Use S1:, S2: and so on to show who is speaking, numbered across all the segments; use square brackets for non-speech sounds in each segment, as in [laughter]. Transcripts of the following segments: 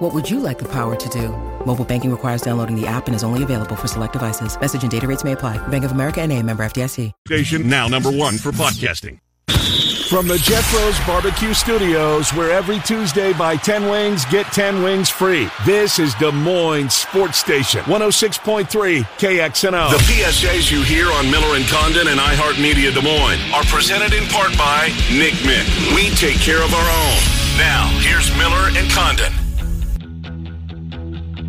S1: What would you like the power to do? Mobile banking requires downloading the app and is only available for select devices. Message and data rates may apply. Bank of America and a member FDIC.
S2: Station now number one for podcasting.
S3: From the Jethro's Barbecue Studios, where every Tuesday buy 10 wings, get 10 wings free. This is Des Moines Sports Station, 106.3 KXNO.
S2: The PSAs you hear on Miller and Condon and iHeartMedia Des Moines are presented in part by Nick Mick. We take care of our own. Now, here's Miller and Condon.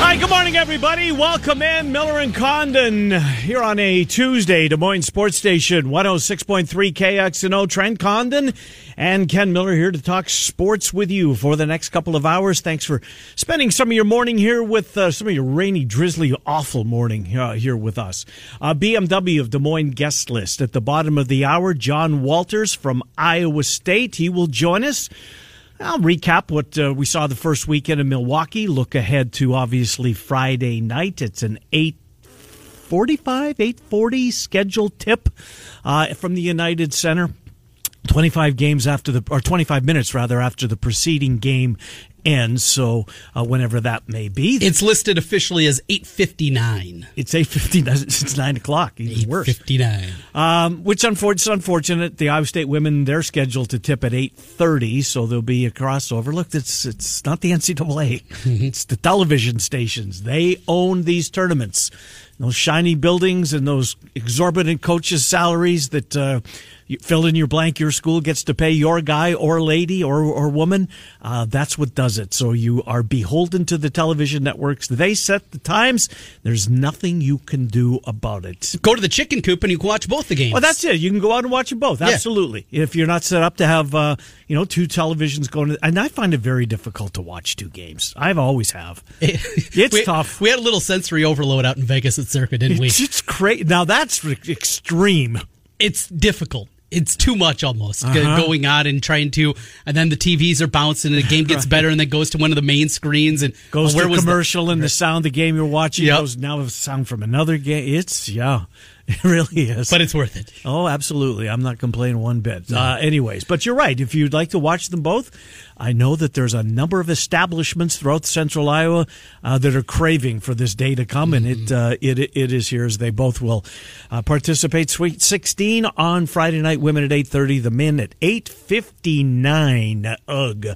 S4: Hi, good morning, everybody. Welcome in, Miller and Condon, here on a Tuesday, Des Moines Sports Station, 106.3 KXNO. Trent Condon and Ken Miller here to talk sports with you for the next couple of hours. Thanks for spending some of your morning here with uh, some of your rainy, drizzly, awful morning uh, here with us. Uh, BMW of Des Moines guest list at the bottom of the hour. John Walters from Iowa State. He will join us. I'll recap what uh, we saw the first weekend in Milwaukee. Look ahead to obviously Friday night. It's an eight. 45, 840 scheduled tip uh, from the United Center. 25 games after the, or 25 minutes rather, after the preceding game ends. So, uh, whenever that may be.
S5: It's listed officially as 859.
S4: It's 8.59. [laughs] It's 9 o'clock. Even worse.
S5: 859.
S4: Um, which unfortunate, it's unfortunate. The Iowa State women, they're scheduled to tip at 8.30, so there'll be a crossover. Look, it's, it's not the NCAA. it's the television stations. They own these tournaments. Those shiny buildings and those exorbitant coaches' salaries that uh, you fill in your blank. Your school gets to pay your guy or lady or or woman. Uh, that's what does it. So you are beholden to the television networks. They set the times. There's nothing you can do about it.
S5: Go to the chicken coop and you can watch both the games.
S4: Well, that's it. You can go out and watch them both.
S5: Yeah.
S4: Absolutely. If you're not set up to have, uh, you know, two televisions going, and I find it very difficult to watch two games. I've always have. [laughs] It's
S5: we,
S4: tough.
S5: We had a little sensory overload out in Vegas at Circa, didn't we?
S4: It's, it's crazy. Now that's extreme.
S5: It's difficult. It's too much almost
S4: Uh-huh.
S5: going on and trying to, and then the TVs are bouncing and the game gets better and then goes to one of the main screens and
S4: Goes
S5: well,
S4: to
S5: was the-
S4: commercial and the sound the game you're watching
S5: Yep.
S4: goes now a sound from another game. It's yeah, [laughs] it really is.
S5: but it's worth it.
S4: Oh, absolutely. I'm not complaining one bit. Uh, anyways, but you're right. If you'd like to watch them both, I know that there's a number of establishments throughout central Iowa uh, that are craving for this day to come, and it, uh, it it is here as they both will uh, participate. Sweet 16 on Friday night, women at 8:30, the men at 8:59. Ugh.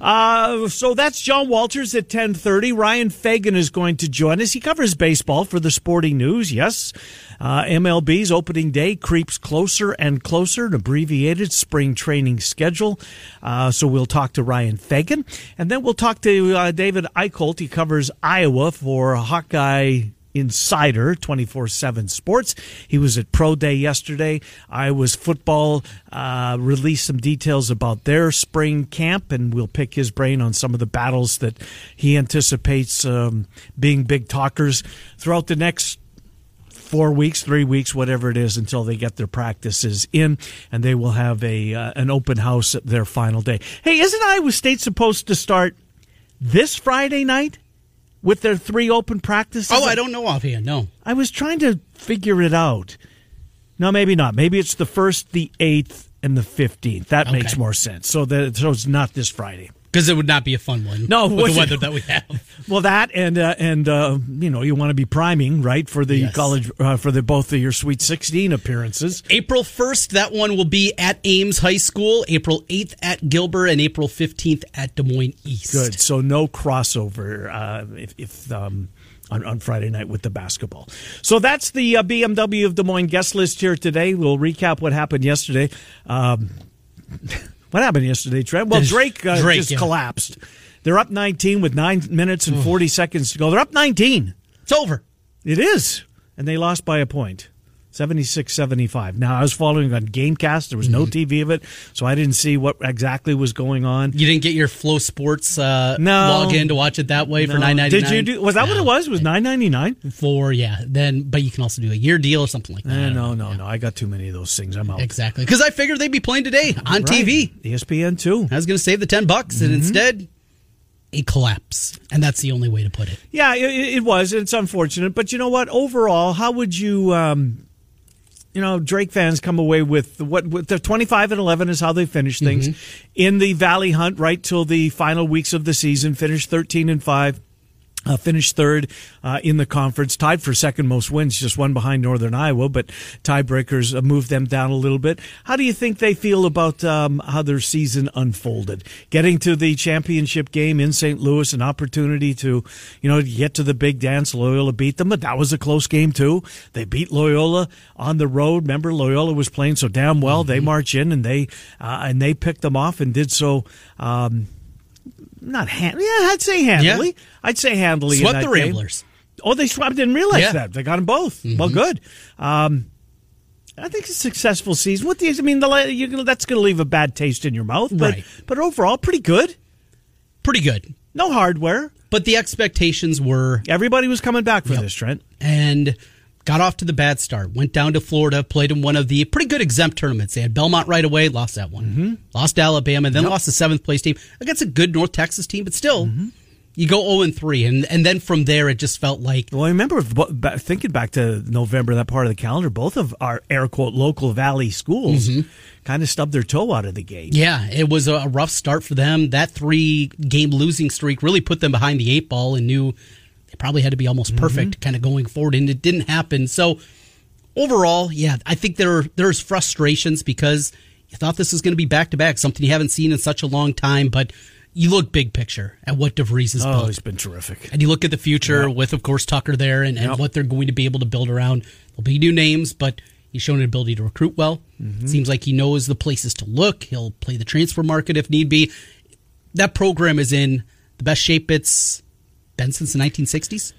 S4: Uh, so that's John Walters at 10:30. Ryan Fagan is going to join us. He covers baseball for the Sporting News. Yes. Uh, MLB's opening day creeps closer and closer, an abbreviated spring training schedule. Uh, so we'll talk to Ryan Fagan, and then we'll talk to uh, David Eickholt. He covers Iowa for Hawkeye Insider 24 7 Sports. He was at Pro Day yesterday. Iowa's football uh, released some details about their spring camp, and we'll pick his brain on some of the battles that he anticipates um, being big talkers throughout the next four weeks, three weeks, whatever it is, until they get their practices in, and they will have a uh, an open house at their final day. Hey, isn't Iowa State supposed to start this Friday night with their three open practices?
S5: Oh, I don't know offhand. No.
S4: I was trying to figure it out. No, maybe not. Maybe it's the first, the eighth, and the fifteenth. That makes more sense. So that so it's not this Friday.
S5: Because it would not be a fun one.
S4: No,
S5: with the weather that we have. [laughs]
S4: Well, that and uh, and uh, you know you want to be priming right for the
S5: Yes.
S4: college uh, for the both of your Sweet Sixteen appearances.
S5: April 1st, that one will be at Ames High School. April 8th at Gilbert, and April 15th at Des Moines East.
S4: Good. So no crossover uh, if, if um, on, on Friday night with the basketball. So that's the uh, BMW of Des Moines guest list here today. We'll recap what happened yesterday. Um, [laughs] what happened yesterday, Trent? Well, Drake, uh,
S5: Drake,
S4: just
S5: yeah.
S4: collapsed. They're up 19 with nine minutes and 40 seconds to go. They're up 19.
S5: It's over.
S4: It is. And they lost by a point. 76 75. Now, I was following on Gamecast. There was no
S5: Mm-hmm.
S4: TV of it, so I didn't see what exactly was going on.
S5: You didn't get your Flow Sports uh,
S4: No.
S5: log in to watch it that way for
S4: No.
S5: nine ninety nine.
S4: Did you do? Was that what it was? It was nine ninety nine?
S5: For yeah, then but you can also do a year deal or something like that.
S4: Eh,
S5: don't
S4: no,
S5: know.
S4: no, no. I got too many of those things. I'm out.
S5: Exactly, because I figured they'd be playing today on TV.
S4: ESPN too.
S5: I was going to save the ten bucks,
S4: Mm-hmm.
S5: and instead, a collapse, and that's the only way to put it.
S4: Yeah, it, it was. It's unfortunate, but you know what? Overall, how would you? Um, you know, Drake fans come away with what with the twenty five and eleven is how they finish things mm-hmm. in the Valley Hunt right till the final weeks of the season. finish thirteen and five. Uh, finished third uh, in the conference, tied for second most wins, just one behind Northern Iowa, but tiebreakers uh, moved them down a little bit. How do you think they feel about um, how their season unfolded? Getting to the championship game in St. Louis, an opportunity to, you know, get to the big dance. Loyola beat them, but that was a close game too. They beat Loyola on the road. Remember, Loyola was playing so damn well. They march in and they uh, and they picked them off and did so. Um, not hand, yeah, I'd say handily.
S5: Yeah.
S4: I'd say handily.
S5: Swept the
S4: game.
S5: Ramblers.
S4: Oh, they swept. I didn't realize
S5: Yeah.
S4: that they got them both. Well, good. Um, I think it's a successful season. What the? I mean, the you're that's going to leave a bad taste in your mouth, but
S5: Right.
S4: but overall, pretty good.
S5: Pretty good,
S4: No hardware.
S5: but the expectations were
S4: Everybody was coming back for
S5: Yep.
S4: this, Trent.
S5: and got off to the bad start. Went down to Florida, played in one of the pretty good exempt tournaments. They had Belmont right away, lost that one.
S4: Mm-hmm.
S5: Lost to Alabama, then lost the seventh place team against a good North Texas team, but still,
S4: Mm-hmm.
S5: you go zero and three, and and then from there it just felt like
S4: Well, I remember thinking back to November, that part of the calendar. Both of our air quote local valley schools kind of stubbed their toe out of the gate.
S5: Yeah, it was a rough start for them. That three game losing streak really put them behind the eight ball and knew probably had to be almost perfect kind of going forward, and it didn't happen. So overall, yeah, I think there there's frustrations because you thought this was going to be back to back, something you haven't seen in such a long time, but you look big picture at what DeVries has
S4: Oh,
S5: built.
S4: he's been terrific.
S5: And you look at the future with, of course, Tucker there and, and
S4: Yep.
S5: what they're going to be able to build around. There'll be new names, but he's shown an ability to recruit well.
S4: Mm-hmm.
S5: Seems like he knows the places to look. He'll play the transfer market if need be. That program is in the best shape it's been since the 1960s.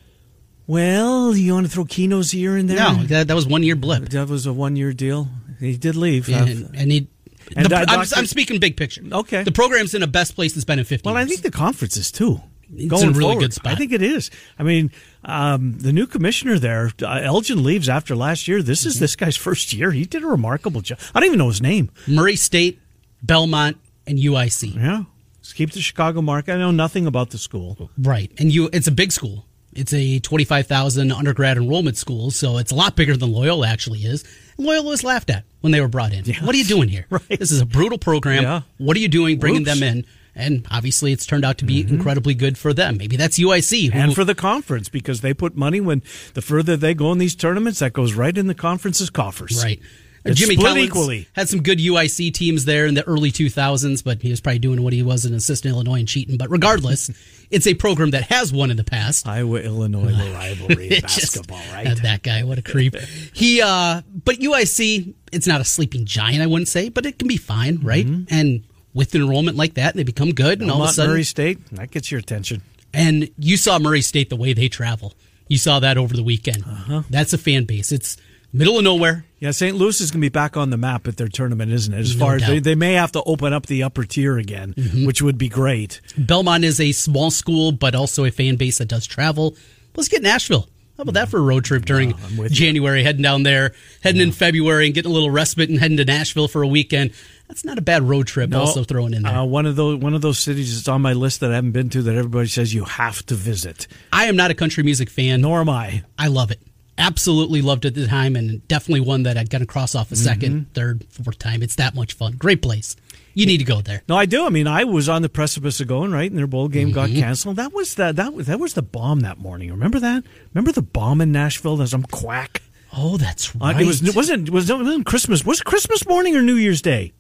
S4: Well, you want to throw Keno's year in there?
S5: No, that, that was one year blip.
S4: that was a one year deal. He did leave. Uh,
S5: And, and he.
S4: And,
S5: the- I'm. I'm speaking big picture.
S4: Okay.
S5: The program's in the best place it's been in 50
S4: Well, I think the conference is too.
S5: It's
S4: going
S5: in a really
S4: forward.
S5: good spot.
S4: I think it is. I mean, um, the new commissioner there, uh, Elgin leaves after last year. This
S5: Mm-hmm.
S4: is this guy's first year. He did a remarkable job. I don't even know his name.
S5: Murray State, Belmont, and UIC.
S4: Yeah, Just keep the Chicago market. I know nothing about the school.
S5: Right. And you it's a big school. It's a 25,000 undergrad enrollment school, so it's a lot bigger than Loyola actually is. Loyola was laughed at when they were brought in. What are you doing here? [laughs]
S4: Right.
S5: This is a brutal program.
S4: Yeah.
S5: What are you doing bringing
S4: Oops.
S5: them in? And obviously it's turned out to be mm-hmm. incredibly good for them. Maybe that's UIC. Who,
S4: And for the conference, because they put money when the further they go in these tournaments, that goes right in the conference's coffers.
S5: Right.
S4: It's
S5: Jimmy
S4: split
S5: Collins
S4: equally.
S5: had some good UIC teams there in the early 2000s, but he was probably doing what he was in assistant Illinois and cheating. But regardless, [laughs] it's a program that has won in the past.
S4: Iowa, Illinois, the [laughs] rivalry in
S5: It's [laughs] just-
S4: basketball, right?
S5: That guy, what a creep. he, uh, but UIC, it's not a sleeping giant, I wouldn't say, but it can be fine, right? And with an enrollment like that, they become good, and all of a sudden,
S4: Murray State, that gets your attention.
S5: and you saw Murray State the way they travel. You saw that over the weekend.
S4: Uh-huh.
S5: That's a fan base. It's middle of nowhere.
S4: Yeah, St. Louis is going to be back on the map at their tournament, isn't it? As
S5: No
S4: far as they.
S5: Mm-hmm.
S4: they may have to open up the upper tier again, which would be great.
S5: Belmont is a small school, but also a fan base that does travel. Let's get Nashville. How about that for a road trip during
S4: I'm with you.
S5: January, heading down there, heading in February, and getting a little respite and heading to Nashville for a weekend? That's not a bad road trip. also throwing in there.
S4: Uh, one of those one of those cities that's on my list that I haven't been to that everybody says you have to visit.
S5: I am not a country music fan.
S4: Nor am I.
S5: I love it. Absolutely loved it at the time, and definitely one that I'd gonna cross off a 2nd third, fourth time. It's that much fun. Great place. You need to go there.
S4: No, I do. I mean, I was on the precipice of going right, and their bowl game got
S5: Mm-hmm.
S4: canceled. That was the, that was that was the bomb that morning. Remember that? Remember the bomb in Nashville? There's some quack.
S5: Oh, that's
S4: Uh,
S5: right.
S4: It was it wasn't was it wasn't Christmas. Was it Christmas morning or New Year's Day?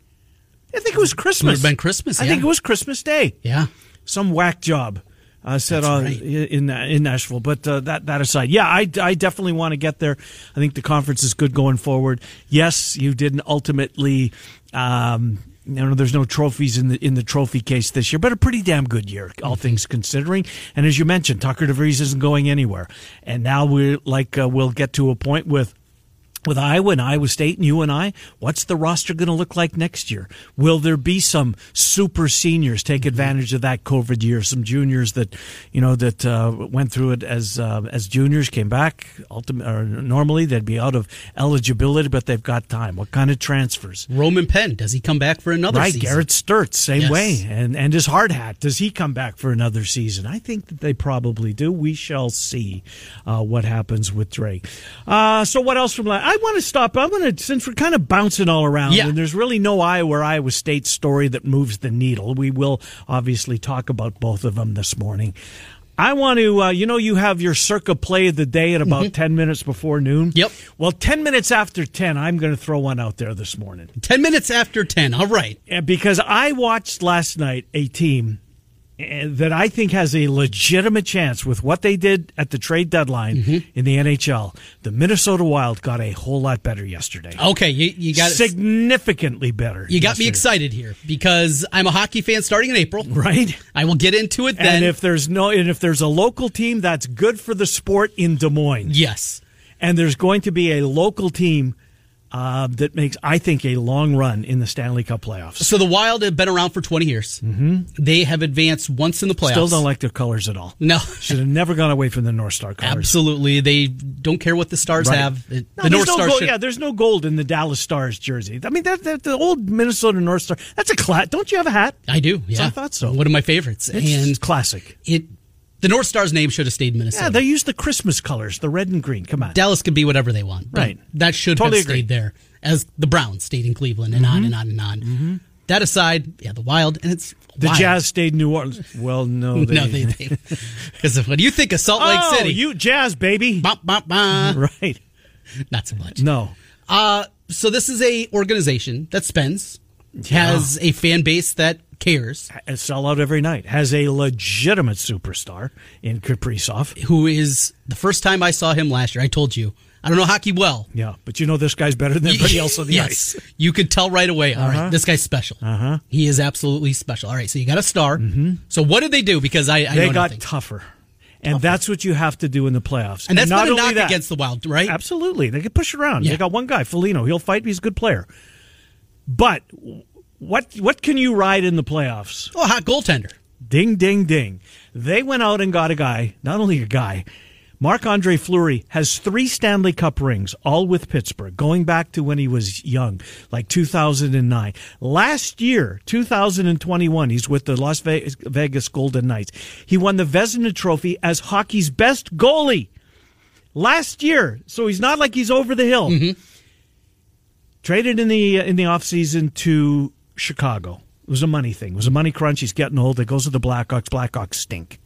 S4: I think it was Christmas.
S5: have been Christmas,
S4: I think it was Christmas Day.
S5: yeah.
S4: Some whack job. Uh, set
S5: That's
S4: on
S5: right.
S4: in in Nashville, but uh, that that aside, yeah, I, I definitely want to get there. I think the conference is good going forward. Yes, you didn't ultimately um, you know, there's no trophies in the in the trophy case this year, but a pretty damn good year, all things considering. And as you mentioned, Tucker DeVries isn't going anywhere, and now we're like uh, we'll get to a point with with Iowa and Iowa State and you and I, what's the roster going to look like next year? Will there be some super seniors take advantage of that COVID year? Some juniors that, you know, that uh, went through it as uh, as juniors came back. Ultimate, or normally they'd be out of eligibility, but they've got time. What kind of transfers?
S5: Roman Penn, does he come back for another
S4: right,
S5: season?
S4: Garrett Sturtz, same
S5: Yes.
S4: way, and and his hard hat. Does he come back for another season? I think that they probably do. We shall see uh, what happens with Drake. Uh, so what else from last? I want to stop. I want to since we're kind of bouncing all around,
S5: Yeah.
S4: and there's really no Iowa or Iowa State story that moves the needle. We will obviously talk about both of them this morning. I want to, uh, you know, you have your circa play of the day at about 10 minutes before noon.
S5: Mm-hmm. Yep.
S4: Well, 10 minutes after 10, I'm going to throw one out there this morning.
S5: 10 minutes after 10. All right.
S4: Because I watched last night a team that I think has a legitimate chance with what they did at the trade deadline
S5: Mm-hmm.
S4: in the NHL. The Minnesota Wild got a whole lot better yesterday.
S5: Okay, you, you got
S4: significantly better.
S5: You got me excited here because I'm a hockey fan starting in April.
S4: right?
S5: I will get into it then.
S4: And if there's no, and if there's a local team that's good for the sport in Des Moines,
S5: yes.
S4: and there's going to be a local team uh, that makes, I think, a long run in the Stanley Cup playoffs.
S5: So the Wild have been around for 20 years. Mm-hmm. They have advanced once in the playoffs.
S4: Still don't like their colors at all.
S5: No. [laughs]
S4: Should have never gone away from the North Star colors.
S5: Absolutely. They don't care what the Stars
S4: Right.
S5: have.
S4: No,
S5: the North
S4: no
S5: Star
S4: gold,
S5: should.
S4: Yeah, there's no gold in the Dallas Stars jersey. I mean, that, that the old Minnesota North Star. That's a class. Don't you have a hat?
S5: I do. Yeah.
S4: I thought so.
S5: One of my favorites.
S4: It's
S5: and
S4: classic.
S5: it the North Star's name should have stayed in Minnesota.
S4: Yeah, they use the Christmas colors, the red and green. Come on.
S5: Dallas can be whatever they want.
S4: Right.
S5: That should
S4: Totally
S5: have
S4: agree.
S5: stayed there as the Browns stayed in Cleveland and on and on and on. That aside, yeah, the Wild and it's
S4: the
S5: wild.
S4: Jazz stayed in New Orleans. Well, no, [laughs] they,
S5: no, they [laughs] because when you think of Salt Lake
S4: oh,
S5: City,
S4: you Jazz baby.
S5: bop, bop, bop.
S4: Right.
S5: not so much.
S4: No.
S5: Uh, so this is a organization that spends has a fan base that cares,
S4: A sellout every night. Has a legitimate superstar in Kaprizov.
S5: who is the first time I saw him last year. I told you I don't know hockey well.
S4: Yeah, but you know this guy's better than everybody [laughs] else on the
S5: yes,
S4: ice.
S5: you could tell right away. All right,
S4: Uh-huh.
S5: this guy's special.
S4: Uh-huh.
S5: He is absolutely special. All right, so you got a star. Mm-hmm. So what did they do? Because I, I
S4: They
S5: know
S4: got tougher. And that's what you have to do in the playoffs.
S5: and that's
S4: not
S5: not a
S4: only
S5: knock
S4: that,
S5: against the Wild, right?
S4: Absolutely. They can push around.
S5: Yeah.
S4: They got one guy, Foligno. He'll fight. He's a good player. But what what can you ride in the playoffs?
S5: Oh, hot goaltender.
S4: Ding, ding, ding. They went out and got a guy, not only a guy, Marc Andre Fleury has three Stanley Cup rings, all with Pittsburgh, going back to when he was young, like 2009. Last year, 2021, he's with the Las Vegas Golden Knights. He won the Vezina Trophy as hockey's best goalie last year. So he's not like he's over the hill. Mm-hmm. Traded in the uh, in the offseason to Chicago. It was a money thing. It was a money crunch. He's getting old. It goes to the Blackhawks. Blackhawks stink.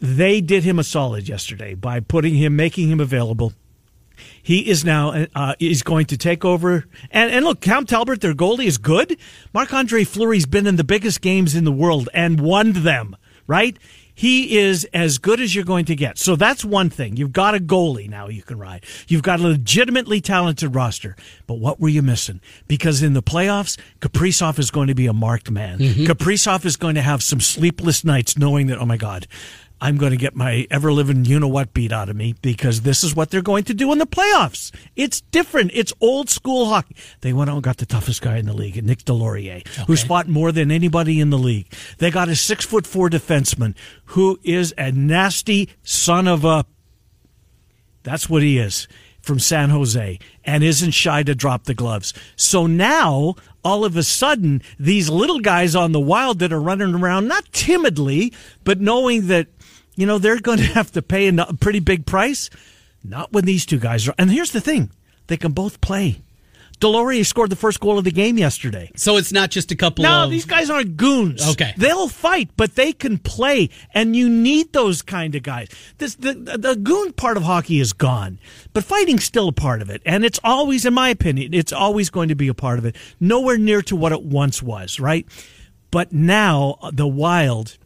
S4: They did him a solid yesterday by putting him, making him available. He is now uh, is going to take over. And, and look, Cam Talbot, their goalie, is good. Marc Andre Fleury's been in the biggest games in the world and won them. Right? He is as good as you're going to get. So that's one thing. You've got a goalie now you can ride. You've got a legitimately talented roster. But what were you missing? Because in the playoffs, Kaprizov is going to be a marked man. Mm-hmm. Kaprizov is going to have some sleepless nights knowing that, oh my God, I'm going to get my ever living you know what beat out of me because this is what they're going to do in the playoffs. It's different. It's old school hockey. They went out and got the toughest guy in the league, Nick Deslauriers, who's fought more than anybody in the league. They got a six foot four defenseman who is a nasty son of a. That's what he is from San Jose and isn't shy to drop the gloves. So now, all of a sudden, these little guys on the wild that are running around, not timidly, but knowing that, you know, they're going [laughs] to have to pay a pretty big price. Not when these two guys are. And here's the thing they can both play. Deslauriers scored the first goal of the game yesterday.
S5: So it's not just a couple
S4: No,
S5: of
S4: these guys aren't goons.
S5: Okay.
S4: they'll fight, but they can play, and you need those kind of guys. This the the goon part of hockey is gone, but fighting's still a part of it, and it's always, in my opinion, it's always going to be a part of it. Nowhere near to what it once was, right? But now uh, the Wild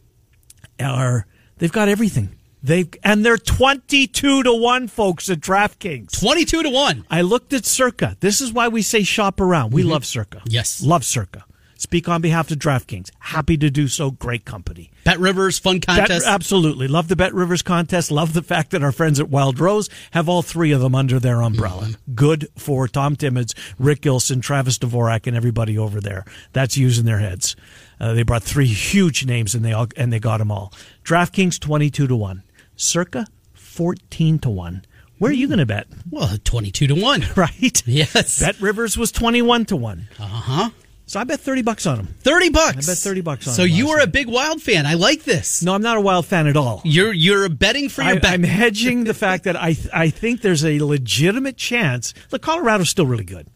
S4: are they've got everything. They and they're twenty two to one, folks, at DraftKings.
S5: 22 to 1.
S4: I looked at Circa. This is why we say shop around. We love Circa.
S5: Yes.
S4: Love Circa. Speak on behalf of DraftKings. Happy to do so. Great company.
S5: Bet Rivers, fun contest.
S4: Bet, absolutely. Love the Bet Rivers contest. Love the fact that our friends at Wild Rose have all three of them under their umbrella. Mm-hmm. Good for Tom Timmons, Rick Gilson, Travis Dvorak, and everybody over there. That's using their heads. Uh, they brought three huge names and they all and they got them all. DraftKings twenty two to one, Circa fourteen to one. Where are you going to bet?
S5: Well, twenty-two to one, [laughs]
S4: right?
S5: Yes.
S4: Bet Rivers was twenty-one to one.
S5: Uh huh.
S4: So I bet thirty bucks on him.
S5: Thirty bucks.
S4: I bet thirty bucks on. Him.
S5: So
S4: him
S5: you are a big Wild fan. I like this.
S4: No, I'm not a Wild fan at all.
S5: You're you're betting for your
S4: I,
S5: bet.
S4: I'm hedging the fact that I I think there's a legitimate chance. Look, Colorado's still really good,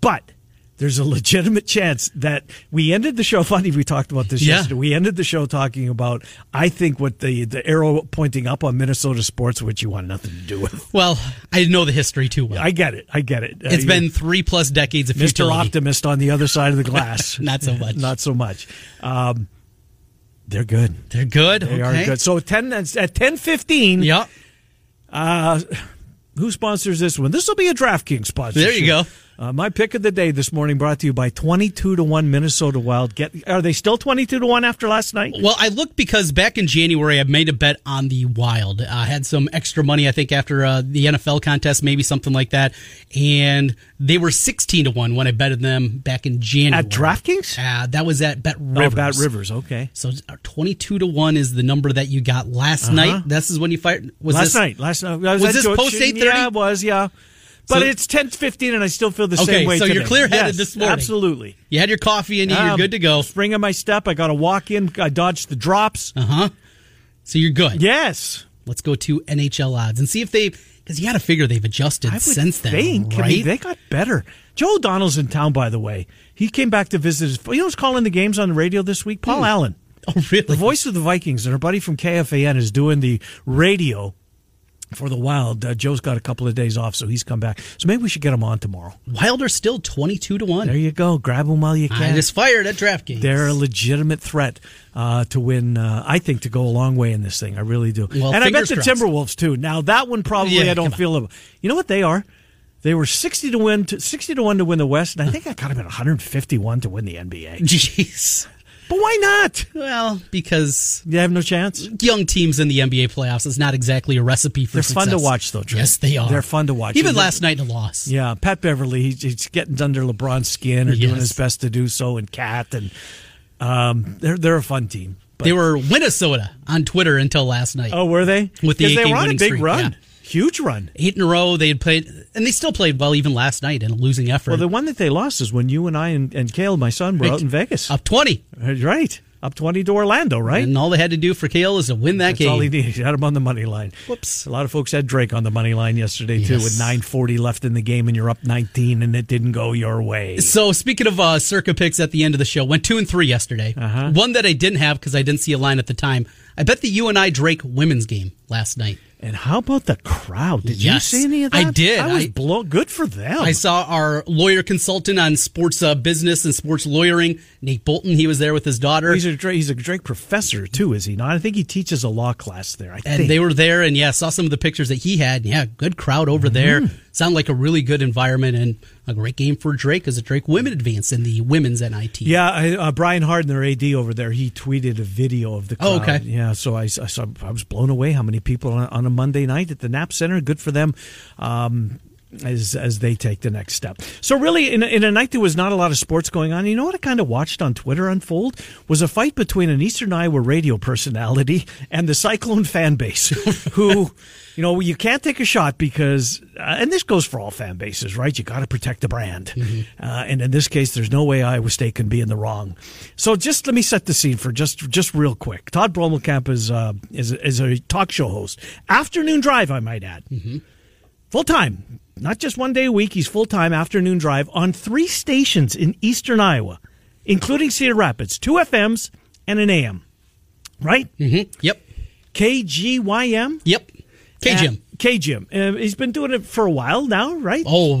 S4: but there's a legitimate chance that we ended the show. [laughs] Funny, we talked about this
S5: Yeah.
S4: yesterday. We ended the show talking about I think what the the arrow pointing up on Minnesota sports, which you want nothing to do with.
S5: well, I know the history too well.
S4: I get it. I get it.
S5: It's
S4: Uh,
S5: been three plus decades of
S4: Mr.
S5: futility.
S4: Optimist on the other side of the glass. [laughs]
S5: Not so [laughs] much.
S4: Not so much. Um, they're good.
S5: They're good.
S4: They
S5: okay.
S4: are good. So ten at ten fifteen.
S5: Yep.
S4: Uh, who sponsors this one? This will be a DraftKings sponsor.
S5: There you go.
S4: Uh, my pick of the day this morning brought to you by twenty-two to one Minnesota Wild. Get are they still twenty-two to one after last night?
S5: Well, I looked because back in January I made a bet on the Wild. I had some extra money, I think, after uh, the NFL contest, maybe something like that, and they were sixteen to one when I betted them back in January
S4: At DraftKings?
S5: Uh, that was at Bet Rivers.
S4: Oh,
S5: Rivers.
S4: Bat Rivers. Okay.
S5: So uh, twenty-two to one is the number that you got last night. This is when you fired. Was
S4: last
S5: this,
S4: night. Last night. Was,
S5: Was this post
S4: shooting?
S5: 8:30?
S4: Yeah, it was. Yeah. But
S5: So-
S4: it's ten fifteen, and I still feel the
S5: Okay,
S4: same way.
S5: so you're clear-headed
S4: Yes,
S5: this morning.
S4: Absolutely.
S5: You had your coffee and you, you're
S4: Um,
S5: good to go.
S4: Spring in my step. I got to walk in. I dodged the drops.
S5: Uh huh. So you're good.
S4: Yes.
S5: Let's go to NHL odds and see if they because you got to figure they've adjusted
S4: I
S5: since then,
S4: think. I
S5: right?
S4: mean, they got better. Joe O'Donnell's in town, by the way. He came back to visit his. You know who's calling the games on the radio this week? Paul Allen.
S5: oh, really?
S4: The voice of the Vikings, and our buddy from KFAN is doing the radio for the Wild. Uh, Joe's got a couple of days off, so he's come back. So maybe we should get him on tomorrow.
S5: Wilder still twenty-two to one.
S4: There you go. Grab him while you
S5: I
S4: can.
S5: just fired at DraftKings.
S4: They're a legitimate threat uh, to win. Uh, I think to go a long way in this thing. I really do.
S5: Well,
S4: and I bet the
S5: crossed.
S4: Timberwolves too. Now that one probably
S5: Yeah,
S4: I don't feel. About. You know what they are? They were sixty to win, to, sixty to one to win the West, and I think I got them at one hundred fifty-one to win the NBA. [laughs]
S5: Jeez.
S4: But why not?
S5: Well, because
S4: You have no chance.
S5: young teams in the NBA playoffs is not exactly a recipe for success.
S4: They're fun to watch, though. Trey.
S5: Yes, they are.
S4: They're fun to watch.
S5: Even
S4: And
S5: last night in a loss.
S4: Yeah, Pat Beverley, he's, he's getting under LeBron's skin or doing
S5: Yes.
S4: his best to do so, and Cat, and um, they're they're a fun team. But-
S5: They were Minnesota on Twitter until last night.
S4: Oh, were they?
S5: With the
S4: they were on a big
S5: streak,
S4: run,
S5: yeah.
S4: Huge run.
S5: Eight in a row. They had played, and they still played well even last night in a losing effort.
S4: Well, the one that they lost is when you and I and, and Kale, my son, were
S5: Right.
S4: out in Vegas.
S5: up 20.
S4: Right, up twenty to Orlando. Right,
S5: And all they had to do for Kale is to win that
S4: that's
S5: game.
S4: all he needed. He had him on the money line.
S5: Whoops.
S4: A lot of folks had Drake on the money line yesterday too,
S5: Yes.
S4: with nine forty left in the game, and you're up nineteen, and it didn't go your way.
S5: So speaking of uh, circa picks at the end of the show, went two and three yesterday.
S4: Uh-huh.
S5: One that I didn't have because I didn't see a line at the time. I bet the you and I Drake women's game last night.
S4: And how about the crowd? Did
S5: Yes,
S4: you see any of that?
S5: I did.
S4: I was
S5: I-
S4: blown. Good for them.
S5: I saw our lawyer consultant on sports uh, business and sports lawyering, Nate Bolton. He was there with his daughter.
S4: He's a Drake, he's a Drake professor too, is he not? I think he teaches a law class there. I
S5: and
S4: think
S5: they were there and yeah saw some of the pictures that he had yeah good crowd over there
S4: Mm-hmm.
S5: Sound like a really good environment and a great game for drake as a drake women advance in the women's nit
S4: Yeah, I, uh, Brian Hardin, their AD over there, he tweeted a video of the crowd.
S5: Oh, okay.
S4: Yeah, so I, I saw, I was blown away how many people on, on a Monday night at the Knapp Center. Good for them. Um, as as they take the next step. So really, in a, in a night there was not a lot of sports going on. You know what I kind of watched on Twitter unfold was a fight between an Eastern Iowa radio personality and the Cyclone fan base, [laughs] who. You know, you can't take a shot because, uh, and this goes for all fan bases, right? You got to protect the brand. Uh, and in this case, there's no way Iowa State can be in the wrong. So just let me set the scene for just just real quick. Todd Brommelkamp is uh, is is a talk show host, afternoon drive, I might add, full time, not just one day a week. He's full time afternoon drive on three stations in eastern Iowa, including Cedar Rapids, two FMs and an AM. Right?
S5: mm-hmm. yep
S4: KGYM.
S5: yep k jim
S4: K Jim. Uh, he's been doing it for a while now, right?
S5: oh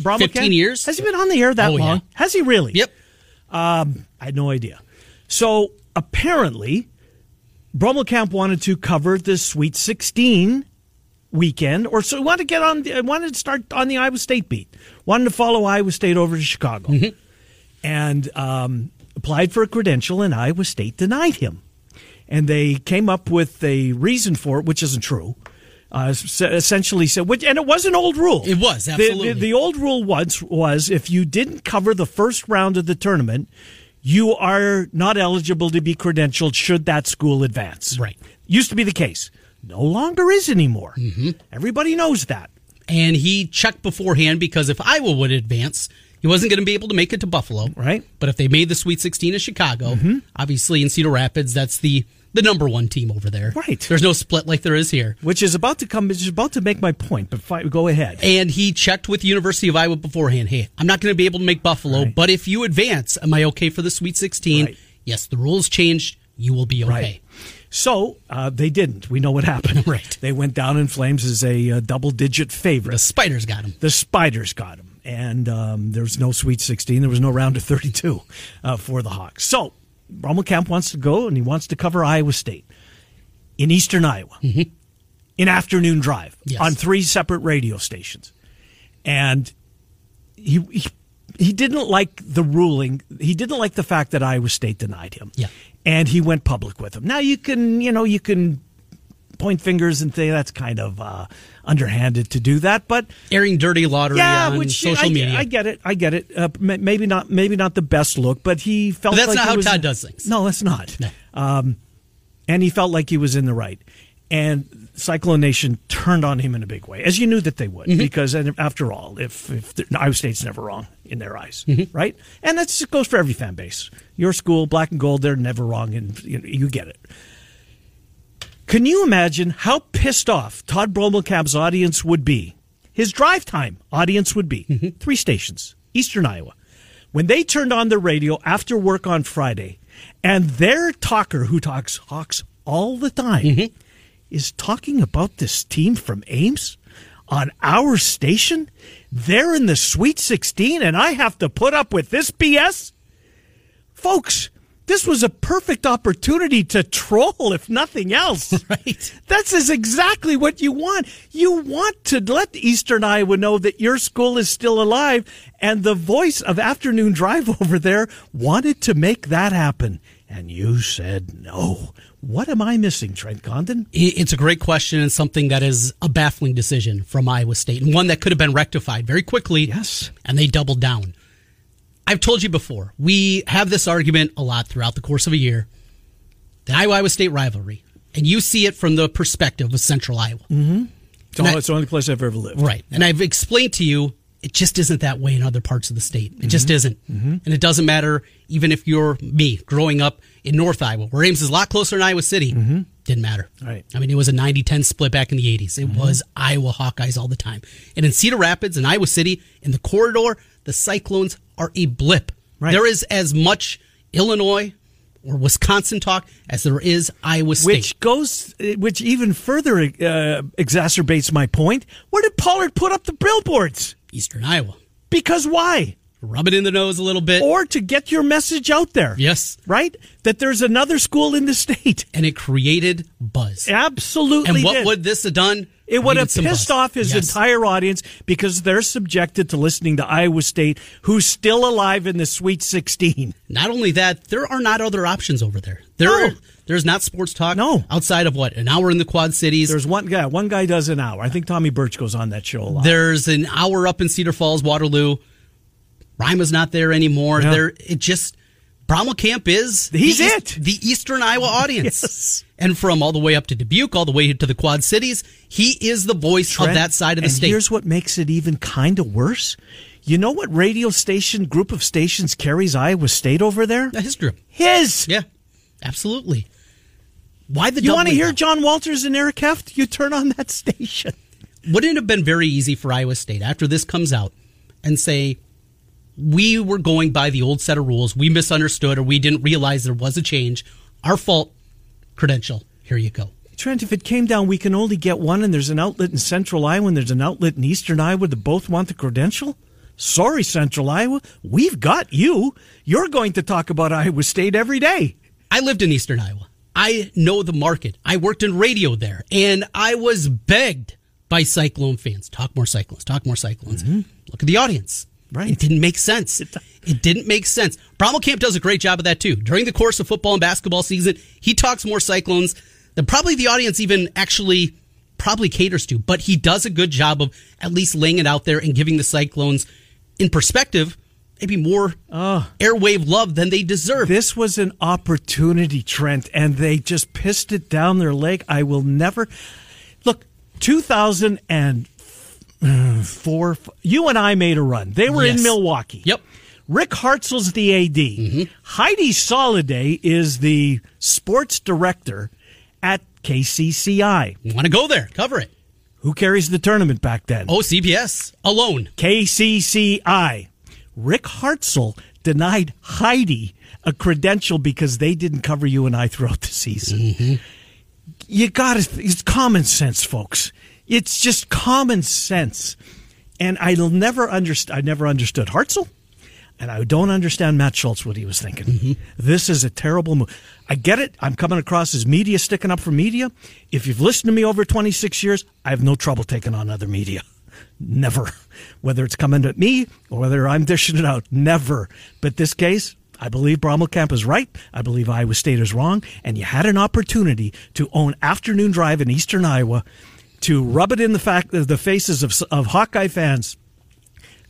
S4: Bromwell
S5: 15
S4: Camp?
S5: years
S4: Has he been on the air that
S5: Oh, yeah.
S4: long? Has he really?
S5: yep
S4: Um, I had no idea. So apparently, Brommelkamp wanted to cover the Sweet 16 weekend, or so he wanted to get on. The, wanted to start on the Iowa State beat. Wanted to follow Iowa State over to Chicago.
S5: Mm-hmm.
S4: and um, applied for a credential, and Iowa State denied him. And they came up with a reason for it, which isn't true. Uh, essentially said, which, and it was an old rule.
S5: It was,
S4: The-
S5: absolutely.
S4: The, the old rule once was if you didn't cover the first round of the tournament, you are not eligible to be credentialed should that school advance.
S5: Right.
S4: Used to be the case. No longer is anymore. Mm-hmm. Everybody knows that.
S5: and he checked beforehand because if Iowa would advance, he wasn't going to be able to make it to Buffalo.
S4: Right.
S5: But if they made the Sweet 16 in Chicago, obviously in Cedar Rapids, that's the the number one team over there.
S4: Right.
S5: There's no split like there is here.
S4: Which is about to come. Which is about to make my point. But go ahead.
S5: And he checked with University of Iowa beforehand. Hey, I'm not going to be able to make Buffalo,
S4: Right.
S5: but if you advance, am I okay for the Sweet 16?
S4: Right.
S5: Yes, the rules changed. You will be okay.
S4: Right. So uh, they didn't. We know what happened. [laughs]
S5: Right.
S4: They went down in flames as a uh, double-digit favorite.
S5: The Spiders got him.
S4: the Spiders got him, and um, there was no Sweet 16. There was no round of 32 uh, for the Hawks. So Camp wants to go, and he wants to cover Iowa State in eastern Iowa mm-hmm. in afternoon drive
S5: Yes.
S4: on three separate radio stations, and he, he he didn't like the ruling. He didn't like the fact that Iowa State denied him.
S5: Yeah.
S4: and he went public with him. Now you can you know you can point fingers and say that's kind of uh, underhanded to do that, but
S5: Airing dirty lottery
S4: yeah,
S5: on
S4: which
S5: social
S4: I,
S5: media.
S4: I get it. I get it. Uh, maybe not. Maybe not the best look, but he felt.
S5: But that's
S4: like
S5: not how
S4: was-
S5: Todd does things.
S4: No, that's not.
S5: No.
S4: Um, and he felt like he was in the right. And Cyclone Nation turned on him in a big way, as you knew that they would,
S5: Mm-hmm.
S4: because after all, if, if Iowa State's never wrong in their eyes,
S5: Mm-hmm.
S4: right? And that goes for every fan base. Your school, black and gold, they're never wrong, and you, know, you get it. Can you imagine how pissed off Todd Brommelkamp's audience would be? His drive time audience would be
S5: Mm-hmm.
S4: three stations, Eastern Iowa. When they turned on the radio after work on Friday, and their talker, who talks Hawks all the time,
S5: Mm-hmm.
S4: is talking about this team from Ames on our station, they're in the Sweet 16, and I have to put up with this BS? Folks, this was a perfect opportunity to troll, if nothing else. [laughs]
S5: Right.
S4: That's is exactly what you want. You want to let Eastern Iowa know that your school is still alive, and the voice of Afternoon Drive [laughs] over there wanted to make that happen. And you said no. What am I missing, Trent Condon?
S5: It's a great question and something that is a baffling decision from Iowa State and one that could have been rectified very quickly.
S4: Yes.
S5: And they doubled down. I've told you before, we have this argument a lot throughout the course of a year. The Iowa Iowa State rivalry. And you see it from the perspective of Central Iowa.
S4: Mm-hmm.
S5: It's,
S4: all,
S5: I-
S4: it's the only place I've ever lived.
S5: Right. And I've explained to you, it just isn't that way in other parts of the state. It just mm-hmm. isn't. Mm-hmm. And it doesn't matter even if you're me growing up in North Iowa, where Ames is a lot closer than Iowa City. Didn't matter.
S4: Right.
S5: I mean, it was a 90 10 split back in the 80s. It was Iowa Hawkeyes all the time. And in Cedar Rapids and Iowa City, in the corridor, the Cyclones are a blip.
S4: Right.
S5: There is as much Illinois or Wisconsin talk as there is Iowa State.
S4: Which goes, which even further uh, exacerbates my point. Where did Pollard put up the billboards?
S5: Eastern Iowa.
S4: Because why?
S5: Rub it in the nose a little bit.
S4: Or to get your message out there.
S5: Yes.
S4: Right? That there's another school in the state.
S5: and it created buzz.
S4: Absolutely.
S5: and what
S4: did.
S5: would this have done?
S4: It would have pissed
S5: buzz.
S4: off his
S5: Yes.
S4: entire audience because they're subjected to listening to Iowa State, who's still alive in the Sweet 16.
S5: Not only that, there are not other options over there. There,
S4: No.
S5: there's not sports talk.
S4: No.
S5: outside of what an hour in the Quad Cities.
S4: There's one guy. One guy does an hour. I think Tommy Birch goes on that show a lot.
S5: There's an hour up in Cedar Falls, Waterloo. Rima's not there anymore.
S4: Yeah.
S5: There, it just Brommelkamp is
S4: He's
S5: the
S4: it.
S5: the Eastern Iowa audience,
S4: Yes.
S5: and from all the way up to Dubuque, all the way to the Quad Cities, he is the voice
S4: Trent,
S5: of that side of the
S4: and
S5: state.
S4: Here's what makes it even kind of worse. You know what radio station group of stations carries Iowa State over there?
S5: His group,
S4: His.
S5: Yeah, absolutely. Why the
S4: You want to hear? John Walters and Eric Heft? You turn on that [laughs] station.
S5: wouldn't it have been very easy for Iowa State after this comes out and say, we were going by the old set of rules, we misunderstood, or we didn't realize there was a change. Our fault. Credential. Here you go.
S4: Trent, if it came down, we can only get one, and there's an outlet in Central Iowa, and there's an outlet in Eastern Iowa that both want the credential. Sorry, Central Iowa, we've got you. You're going to talk about Iowa State every day.
S5: I lived in Eastern Iowa. I know the market. I worked in radio there, and I was begged by Cyclone fans talk more Cyclones, talk more Cyclones. Mm-hmm. Look at the audience.
S4: Right.
S5: It didn't make sense. It it didn't make sense. Camp does a great job of that too. During the course of football and basketball season, he talks more Cyclones than probably the audience even actually probably caters to, but he does a good job of at least laying it out there and giving the Cyclones in perspective maybe more airwave love than they deserve.
S4: This was an opportunity, Trent, and they just pissed it down their leg. I will never look. 2004, you and I made a run. They were yes. in Milwaukee.
S5: Yep.
S4: Rick Hartzell's the AD. Mm-hmm. Heidi Soliday is the sports director at KCCI.
S5: You want to go there? Cover it.
S4: Who carries the tournament back then?
S5: Oh, CBS alone.
S4: KCCI. Rick Hartzell denied Heidi a credential because they didn't cover you and I throughout the season. Mm-hmm. You got to, it's common sense, folks. It's just common sense. And I'll never understand, I never understood Hartzell. And I don't understand Matt Schultz what he was thinking. Mm-hmm. This is a terrible move. I get it. I'm coming across as media sticking up for media. If you've listened to me over 26 years, I have no trouble taking on other media. Never. Whether it's coming at me or whether I'm dishing it out, never. But this case, I believe Camp is right. I believe Iowa State is wrong. And you had an opportunity to own afternoon drive in eastern Iowa to rub it in the fact the faces of, of Hawkeye fans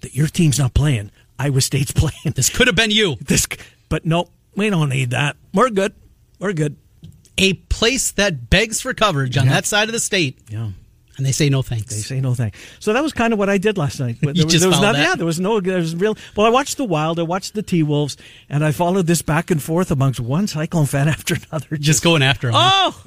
S4: that your team's not playing. Iowa State's [laughs] playing.
S5: This could have been you.
S4: This, but no, we don't need that. We're good. We're good.
S5: A place that begs for coverage on yeah. that side of the state.
S4: Yeah.
S5: And they say no thanks.
S4: They say no thanks. So that was kind of what I did last night.
S5: There, you was, just
S4: there was
S5: not,
S4: Yeah, there was no. There was real. Well, I watched the Wild. I watched the T Wolves, and I followed this back and forth amongst one Cyclone fan [laughs] after another.
S5: Just, just going after them.
S4: Oh,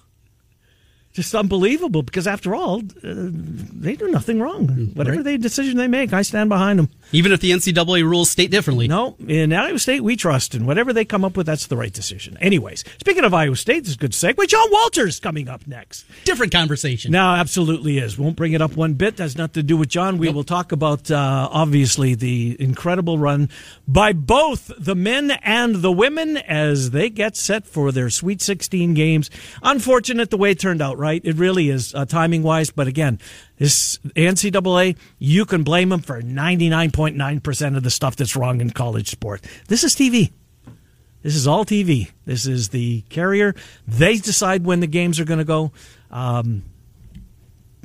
S4: just unbelievable because after all, uh, they do nothing wrong. Whatever right. they decision they make, I stand behind them.
S5: Even if the NCAA rules state differently.
S4: No, in Iowa State we trust, and whatever they come up with, that's the right decision. Anyways, speaking of Iowa State, this is a good segue. John Walters coming up next.
S5: Different conversation.
S4: No, absolutely is. Won't bring it up one bit. Has nothing to do with John. We nope. will talk about uh, obviously the incredible run by both the men and the women as they get set for their Sweet 16 games. Unfortunate the way it turned out. Right right? It really is uh, timing wise. But again, this NCAA, you can blame them for 99.9% of the stuff that's wrong in college sport. This is TV. This is all TV. This is the carrier. They decide when the games are going to go. Um,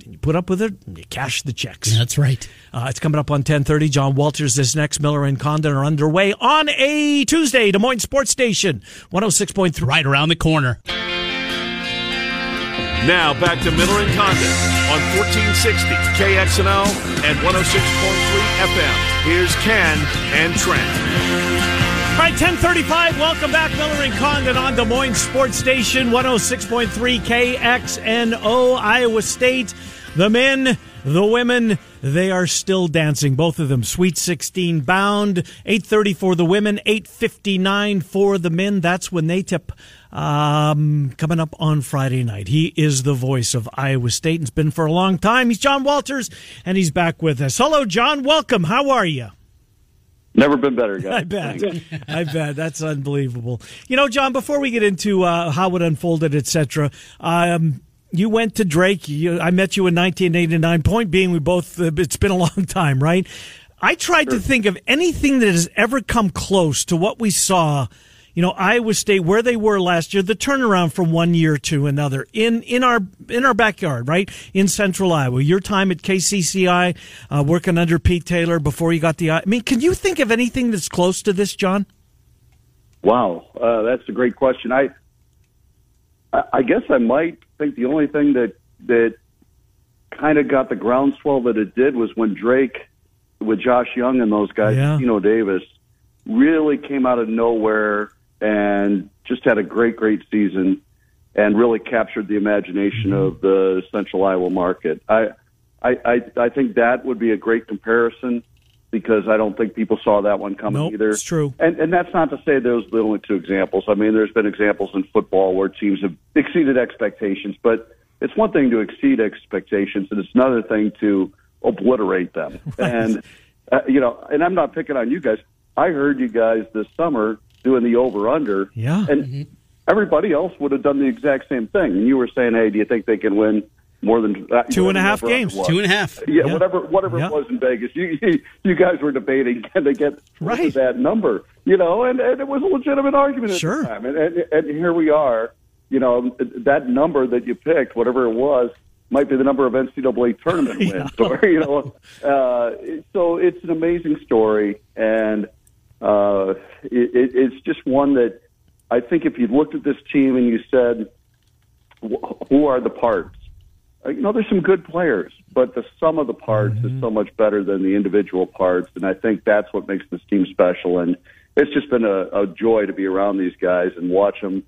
S4: you put up with it, you cash the checks.
S5: That's right.
S4: Uh, it's coming up on 1030. John Walters this next. Miller and Condon are underway on a Tuesday. Des Moines Sports Station, 106.3.
S5: Right around the corner.
S3: Now back to Miller and Condon on 1460 KXNO and 106.3 FM. Here's Ken and Trent.
S4: All right, 1035. Welcome back, Miller and Condon on Des Moines Sports Station 106.3 KXNO, Iowa State. The men, the women, they are still dancing. Both of them. Sweet 16 bound. 830 for the women, 859 for the men. That's when they tip um, coming up on Friday night. He is the voice of Iowa State and has been for a long time. He's John Walters, and he's back with us. Hello, John. Welcome. How are you?
S6: Never been better, guys. [laughs]
S4: I bet. I bet. That's unbelievable. You know, John, before we get into uh, how it unfolded, etc., um, you went to Drake. You, I met you in 1989. Point being, we both, uh, it's been a [laughs] long time, right? I tried sure. to think of anything that has ever come close to what we saw – you know, Iowa State where they were last year, the turnaround from one year to another in in our in our backyard, right in Central Iowa. Your time at KCCI, uh, working under Pete Taylor before you got the. I mean, can you think of anything that's close to this, John?
S6: Wow, uh, that's a great question. I I guess I might think the only thing that that kind of got the groundswell that it did was when Drake with Josh Young and those guys,
S4: yeah.
S6: Keno Davis, really came out of nowhere and just had a great, great season and really captured the imagination of the Central Iowa market. I, I, I, I think that would be a great comparison because I don't think people saw that one coming
S4: nope,
S6: either.
S4: It's true.
S6: And, and that's not to say those are the only two examples. I mean, there's been examples in football where teams have exceeded expectations, but it's one thing to exceed expectations and it's another thing to obliterate them. [laughs] Right. And, uh, you know, and I'm not picking on you guys. I heard you guys this summer doing the over under.
S4: Yeah.
S6: And mm-hmm. everybody else would have done the exact same thing. And you were saying, hey, do you think they can win more than uh,
S4: two and a half games.
S5: Two and a half.
S6: Yeah,
S4: Yeah.
S6: whatever whatever
S4: Yeah.
S6: it was in Vegas. You you, you guys were debating [laughs] can they get
S4: Right.
S6: that number, you know, and, and it was a legitimate argument at
S4: Sure.
S6: the time. And, and and here we are, you know, that number that you picked, whatever it was, might be the number of NCAA tournament [laughs] wins, or you know, uh, so it's an amazing story, and uh, it, it, it's just one that I think if you looked at this team and you said, who are the parts? Uh, You know, there's some good players, but the sum of the parts is so much better than the individual parts, and I think that's what makes this team special. And it's just been a, a joy to be around these guys and watch them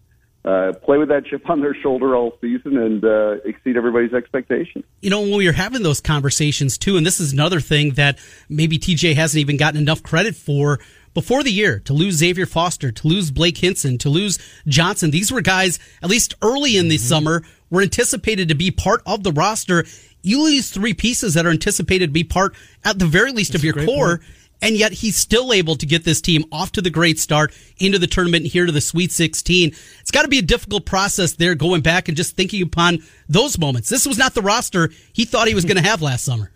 S6: uh, play with that chip on their shoulder all season and uh, exceed everybody's expectations.
S5: you know, when we were having those conversations too, and this is another thing that maybe TJ hasn't even gotten enough credit for before the year to lose Xavier Foster, to lose Blake Hinson, to lose Johnson. These were guys, at least early in the summer, were anticipated to be part of the roster. You lose three pieces that are anticipated to be part, at the very least, of your core.
S4: point.
S5: And yet he's still able to get this team off to the great start into the tournament here to the Sweet 16. It's got to be a difficult process there going back and just thinking upon those moments. This was not the roster he thought he was going to have last summer.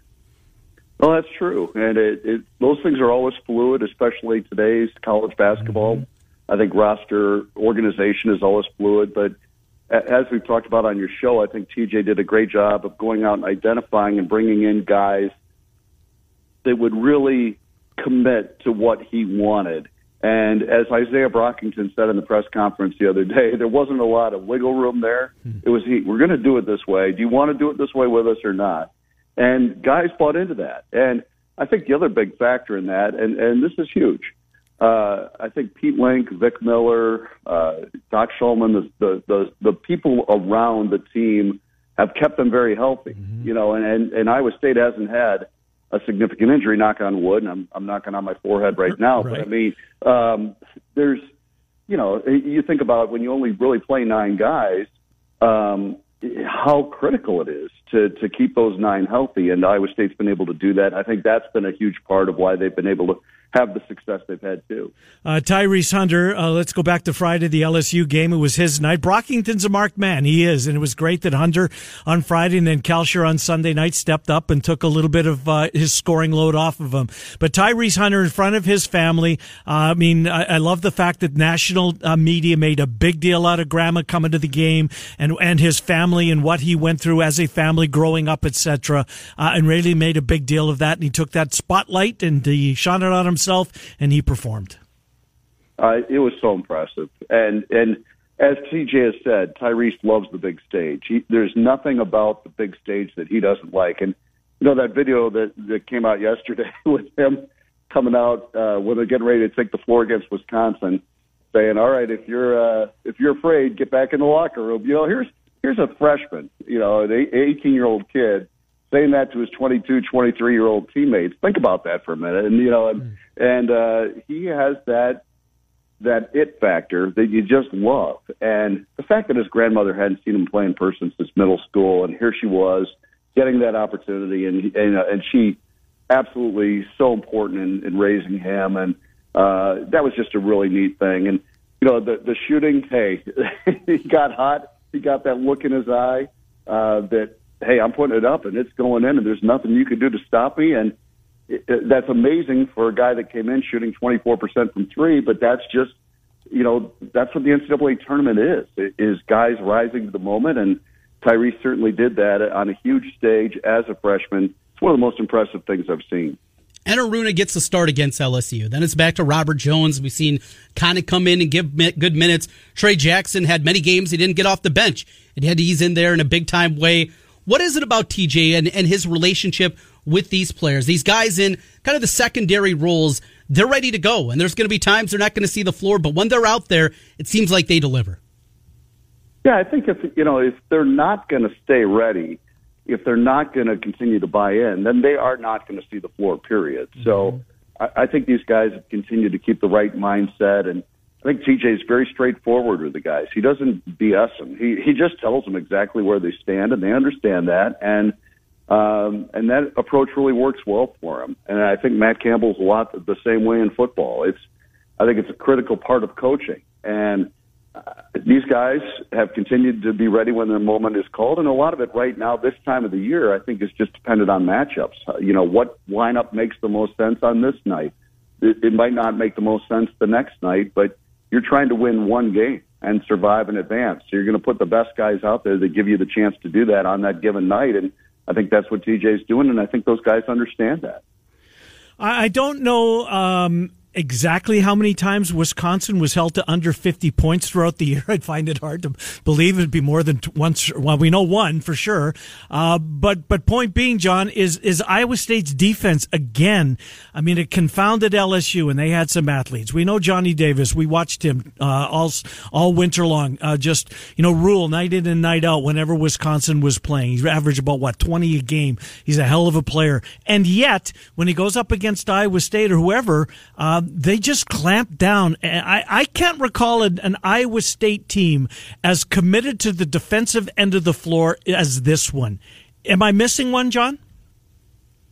S6: Well, that's true, and it, it, those things are always fluid, especially today's college basketball. Mm-hmm. I think roster organization is always fluid, but as we've talked about on your show, I think TJ did a great job of going out and identifying and bringing in guys that would really commit to what he wanted. And as Izaiah Brockington said in the press conference the other day, there wasn't a lot of wiggle room there. Hmm. It was, he, we're going to do it this way. Do you want to do it this way with us or not? And guys bought into that. And I think the other big factor in that, and, and this is huge, uh, I think Pete Link, Vic Miller, uh, Doc Shulman, the, the, the, people around the team have kept them very healthy. You know, and, and, and Iowa State hasn't had a significant injury, knock on wood, and I'm, I'm knocking on my forehead right now. But I mean, um, there's, you know, you think about when you only really play nine guys, um, how critical it is to to keep those nine healthy, and Iowa State's been able to do that. I think that's been a huge part of why they've been able to have the success they've had too.
S4: Uh, Tyrese Hunter, uh, let's go back to Friday, the LSU game. It was his night. Brockington's a marked man. He is. And it was great that Hunter on Friday and then Kalscheur on Sunday night stepped up and took a little bit of uh, his scoring load off of him. But Tyrese Hunter in front of his family, uh, I mean, I, I love the fact that national uh, media made a big deal out of Grandma coming to the game and, and his family and what he went through as a family growing up, etc. Uh, and really made a big deal of that. And he took that spotlight and he shone it on himself and he performed.
S6: Uh, it was so impressive, and and as TJ has said, Tyrese loves the big stage. He, there's nothing about the big stage that he doesn't like, and you know that video that that came out yesterday [laughs] with him coming out uh, when they're getting ready to take the floor against Wisconsin, saying, "All right, if you're uh, if you're afraid, get back in the locker room." You know, here's here's a freshman, you know, an 18 year old kid saying that to his 22, 23 year old teammates. Think about that for a minute, and you know, and and uh, he has that that it factor that you just love. And the fact that his grandmother hadn't seen him play in person since middle school, and here she was getting that opportunity, and and, uh, and she absolutely so important in, in raising him, and uh, that was just a really neat thing. And you know, the the shooting, hey, [laughs] he got hot, he got that look in his eye uh, that hey, I'm putting it up and it's going in, and there's nothing you can do to stop me, and it, it, that's amazing for a guy that came in shooting 24% from three, but that's just, you know, that's what the NCAA tournament is, It is guys rising to the moment. And Tyrese certainly did that on a huge stage as a freshman. It's one of the most impressive things I've seen.
S5: And Aruna gets the start against LSU. Then it's back to Robert Jones. We've seen kind of come in and give good minutes. Trey Jackson had many games he didn't get off the bench and he had to ease in there in a big time way. What is it about TJ and, and his relationship with these players? These guys in kind of the secondary roles, they're ready to go. And there's going to be times they're not going to see the floor, but when they're out there, it seems like they deliver.
S6: Yeah, I think if you know if they're not going to stay ready, if they're not going to continue to buy in, then they are not going to see the floor. Period. So mm-hmm. I, I think these guys have continued to keep the right mindset, and I think TJ is very straightforward with the guys. He doesn't BS them. He he just tells them exactly where they stand, and they understand that, and um, and that approach really works well for him. And I think Matt Campbell's a lot the same way in football. It's I think it's a critical part of coaching, and these guys have continued to be ready when their moment is called, and a lot of it right now, this time of the year, I think is just dependent on matchups. Uh, you know, what lineup makes the most sense on this night? It, it might not make the most sense the next night, but you're trying to win one game and survive in advance. So you're going to put the best guys out there that give you the chance to do that on that given night, and I think that's what TJ's doing, and I think those guys understand that.
S4: I don't know um, exactly how many times Wisconsin was held to under 50 points throughout the [laughs] year. I'd find it hard to believe it'd be more than once. Well, we know one for sure. Uh, but, but point being, John, is, is Iowa State's defense again. I mean, it confounded LSU and they had some athletes. We know Johnny Davis. We watched him, uh, all, all winter long. Uh, just, you know, rule night in and night out whenever Wisconsin was playing. He averaged about what, 20 a game. He's a hell of a player. And yet, when he goes up against Iowa State or whoever, uh, they just clamped down. I, I can't recall an, an, Iowa State team as committed to the defensive end of the floor as this one. Am I missing one, John?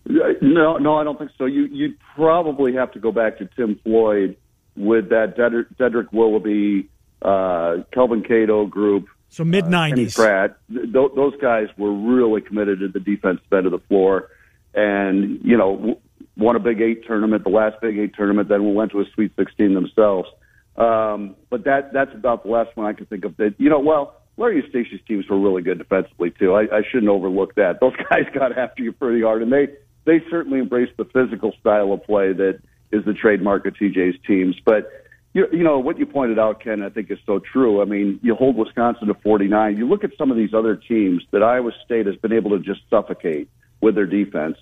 S6: No, no, I don't think so. You you'd probably have to go back to Tim Floyd with that Dedrick Willoughby, uh, Kelvin Cato group.
S4: So mid nineties.
S6: Uh, Pratt. Th- those guys were really committed to the defensive end of the floor, and you know won a Big Eight tournament, the last Big Eight tournament, then we went to a Sweet 16 themselves. Um, but that that's about the last one I can think of. That you know, well, Larry Eustachy's teams were really good defensively too. I, I shouldn't overlook that. Those [laughs] guys got after you pretty hard, and they they certainly embraced the physical style of play that is the trademark of TJ's teams. But you, you know what you pointed out, Ken, I think is so true. I mean, you hold Wisconsin to 49. You look at some of these other teams that Iowa State has been able to just suffocate with their defense.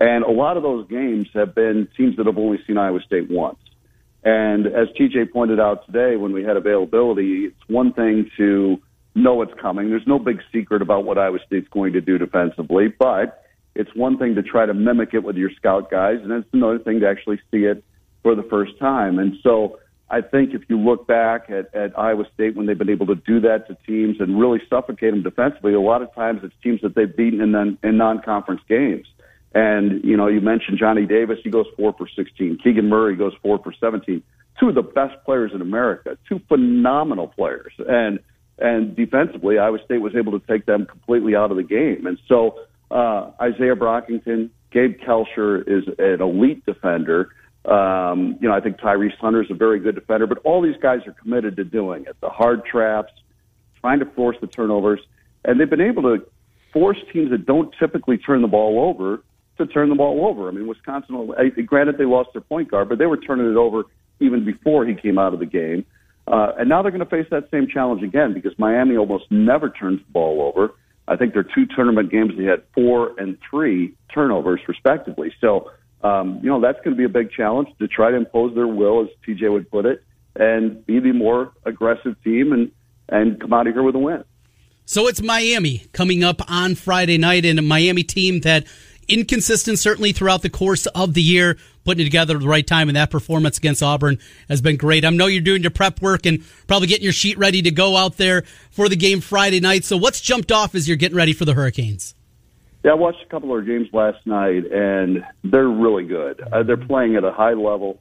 S6: And a lot of those games have been teams that have only seen Iowa State once. And as TJ pointed out today when we had availability, it's one thing to know it's coming. There's no big secret about what Iowa State's going to do defensively, but it's one thing to try to mimic it with your scout guys, and it's another thing to actually see it for the first time. And so I think if you look back at, at Iowa State when they've been able to do that to teams and really suffocate them defensively, a lot of times it's teams that they've beaten in, in non-conference games. And, you know, you mentioned Johnny Davis. He goes four for 16. Keegan Murray goes four for 17. Two of the best players in America, two phenomenal players. And, and defensively, Iowa State was able to take them completely out of the game. And so, uh, Izaiah Brockington, Gabe Kalscheur is an elite defender. Um, you know, I think Tyrese Hunter is a very good defender, but all these guys are committed to doing it. The hard traps, trying to force the turnovers, and they've been able to force teams that don't typically turn the ball over to turn the ball over. I mean, Wisconsin, granted they lost their point guard, but they were turning it over even before he came out of the game. Uh, and now they're going to face that same challenge again because Miami almost never turns the ball over. I think their two tournament games they had four and three turnovers respectively. So, um, you know, that's going to be a big challenge to try to impose their will, as TJ would put it, and be the more aggressive team and and come out of here with a win.
S5: So it's Miami coming up on Friday night, and a Miami team that inconsistent certainly throughout the course of the year, putting it together at the right time, and that performance against Auburn has been great. I know you're doing your prep work and probably getting your sheet ready to go out there for the game Friday night. So what's jumped off as you're getting ready for the Hurricanes?
S6: Yeah, I watched a couple of games last night, and they're really good. Uh, they're playing at a high level.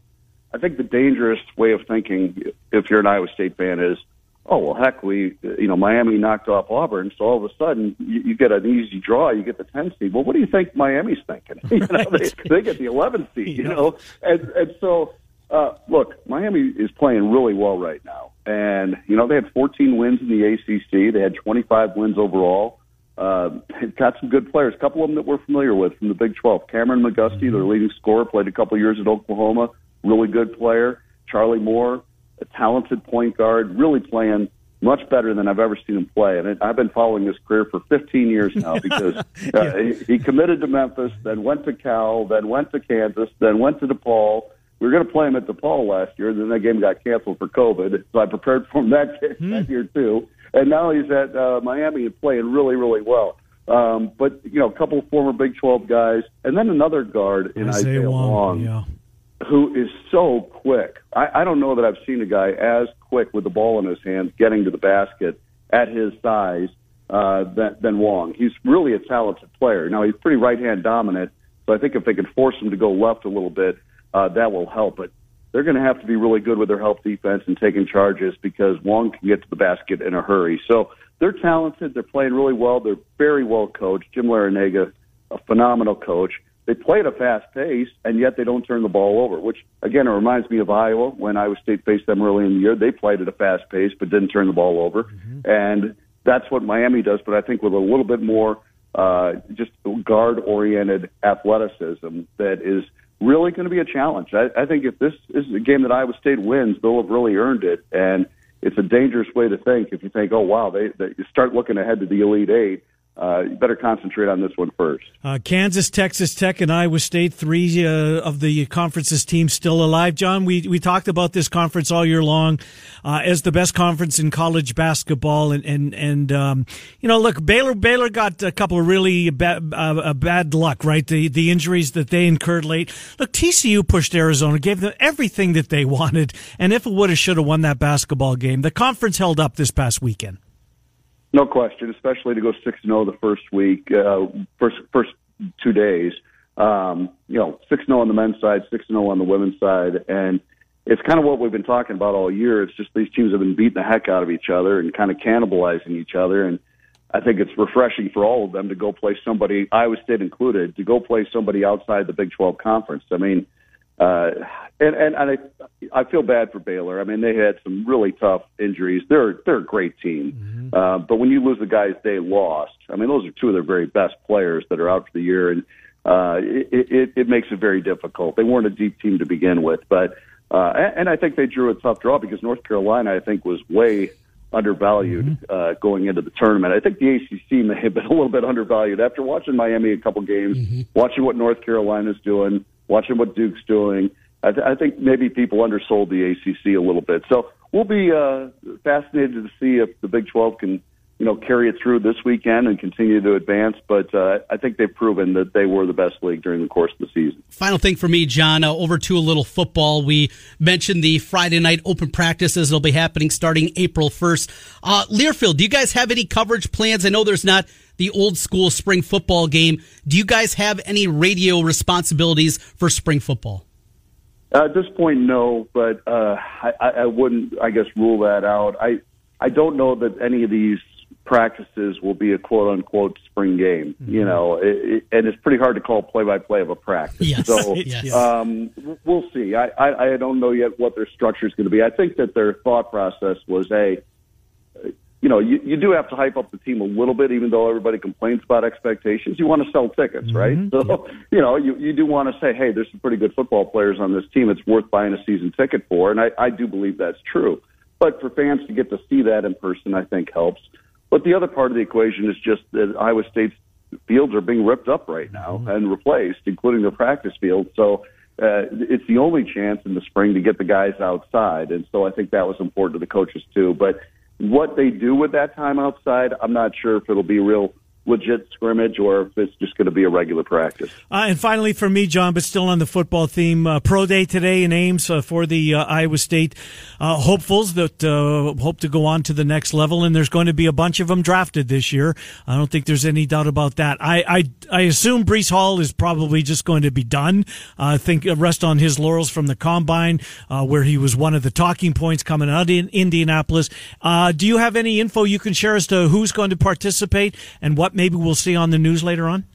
S6: I think the dangerous way of thinking, if you're an Iowa State fan, is – oh well heck we you know miami knocked off auburn so all of a sudden you, you get an easy draw you get the 10 seed well what do you think miami's thinking [laughs] you know they, they get the 11 seed you know and and so uh look miami is playing really well right now and you know they had 14 wins in the acc they had 25 wins overall uh, got some good players. A couple of them that we're familiar with from the Big 12. Kameron McGusty, mm-hmm. their leading scorer, played a couple of years at Oklahoma. Really good player. Charlie Moore, a talented point guard, really playing much better than I've ever seen him play. And I've been following his career for 15 years now [laughs] because uh, yeah. he, he committed to Memphis, then went to Cal, then went to Kansas, then went to DePaul. We were going to play him at DePaul last year, then that game got canceled for COVID. So I prepared for him that, [laughs] hmm. that year too. And now he's at uh, Miami and playing really, really well. Um, but you know, a couple of former Big 12 guys, and then another guard in Isaiah, Isaiah Wong, Wong yeah who is so quick. I, I don't know that I've seen a guy as quick with the ball in his hands getting to the basket at his size uh, than, than Wong. He's really a talented player. Now he's pretty right hand dominant, so I think if they can force him to go left a little bit, uh, that will help. But they're going to have to be really good with their help defense and taking charges because Wong can get to the basket in a hurry. So they're talented. They're playing really well. They're very well coached. Jim Larrañaga, a phenomenal coach. They play at a fast pace, and yet they don't turn the ball over, which, again, it reminds me of Iowa when Iowa State faced them early in the year. They played at a fast pace but didn't turn the ball over. Mm-hmm. And that's what Miami does, but I think with a little bit more uh, just guard oriented athleticism that is really going to be a challenge. I, I think if this is a game that Iowa State wins, they'll have really earned it. And it's a dangerous way to think if you think, oh, wow, they, they start looking ahead to the Elite Eight uh, you better concentrate on this one first.
S4: Uh, Kansas, Texas Tech, and Iowa State, three uh, of the conference's teams still alive. John, we, we talked about this conference all year long uh, as the best conference in college basketball, and and and um, you know, look, Baylor Baylor got a couple of really bad, uh, bad luck, right? The the injuries that they incurred late. Look, TCU pushed Arizona, gave them everything that they [laughs] wanted, and if it would have, should have won that basketball game. The conference held up this past weekend.
S6: No question, especially to go six and zero oh the first week, uh, first first two days. Um, you know, six zero oh on the men's side, six zero oh on the women's side, and it's kind of what we've been talking about all year. It's just these teams have been beating the heck out of each other and kind of cannibalizing each other, and I think it's refreshing for all of them to go play somebody, Iowa State included, to go play somebody outside the Big 12 conference. I mean, uh, and and, and I, I feel bad for Baylor. I mean, they had some really tough injuries. They're they're a great team, mm-hmm. uh, but when you lose the guys they lost, I mean, those are two of their very best players that are out for the year, and uh, it, it, it makes it very difficult. They weren't a deep team to begin with, but uh, and, I think they drew a tough draw because North Carolina, I think, was way undervalued mm-hmm. uh, going into the tournament. I think the ACC may have been a little bit undervalued after watching Miami a couple games, mm-hmm. watching what North Carolina's doing watching what Duke's doing. I, th- I think maybe people undersold the ACC a little bit. So we'll be uh, fascinated to see if the Big 12 can, you know, carry it through this weekend and continue to advance. But uh, I think they've proven that they were the best league during the course of the season.
S5: Final thing for me, John, uh, over to a little football. We mentioned the Friday night open practices that'll be happening starting April 1st. Uh, Learfield, do you guys have any coverage plans? I know there's not the old school spring football game. Do you guys have any radio responsibilities for spring football?
S6: Uh, at this point, no, but uh, I, I wouldn't, I guess, rule that out. I I don't know that any of these practices will be a quote unquote spring game. Mm-hmm. You know, it, it, and it's pretty hard to call play by play of a practice.
S5: Yes.
S6: So [laughs]
S5: yes.
S6: Um, we'll see. I, I I don't know yet what their structure is going to be. I think that their thought process was a you know, you, you do have to hype up the team a little bit, even though everybody complains about expectations. You want to sell tickets, mm-hmm. right? So, [laughs] you know, you, you do want to say, hey, there's some pretty good football players on this team. It's worth buying a season ticket for. And I, I do believe that's true. But for fans to get to see that in person, I think helps. But the other part of the equation is just that Iowa State's fields are being ripped up right now mm-hmm. and replaced, including their practice field. So, uh, it's the only chance in the spring to get the guys outside, and so I think that was important to the coaches too. But what they do with that time outside, I'm not sure if it'll be real legit scrimmage or if it's just going to be a regular practice.
S4: Uh, and finally, for me, John, but still on the football theme, uh, pro day today in Ames uh, for the uh, Iowa State uh, hopefuls that uh, hope to go on to the next level. And there's going to be a bunch of them drafted this year. I don't think there's any doubt about that. I I, I assume Breece Hall is probably just going to be done. I think rest on his laurels from the combine, where he was one of the talking points coming out in Indianapolis. do you have any info you can share as to who's going to participate and what maybe we'll see on the news later on?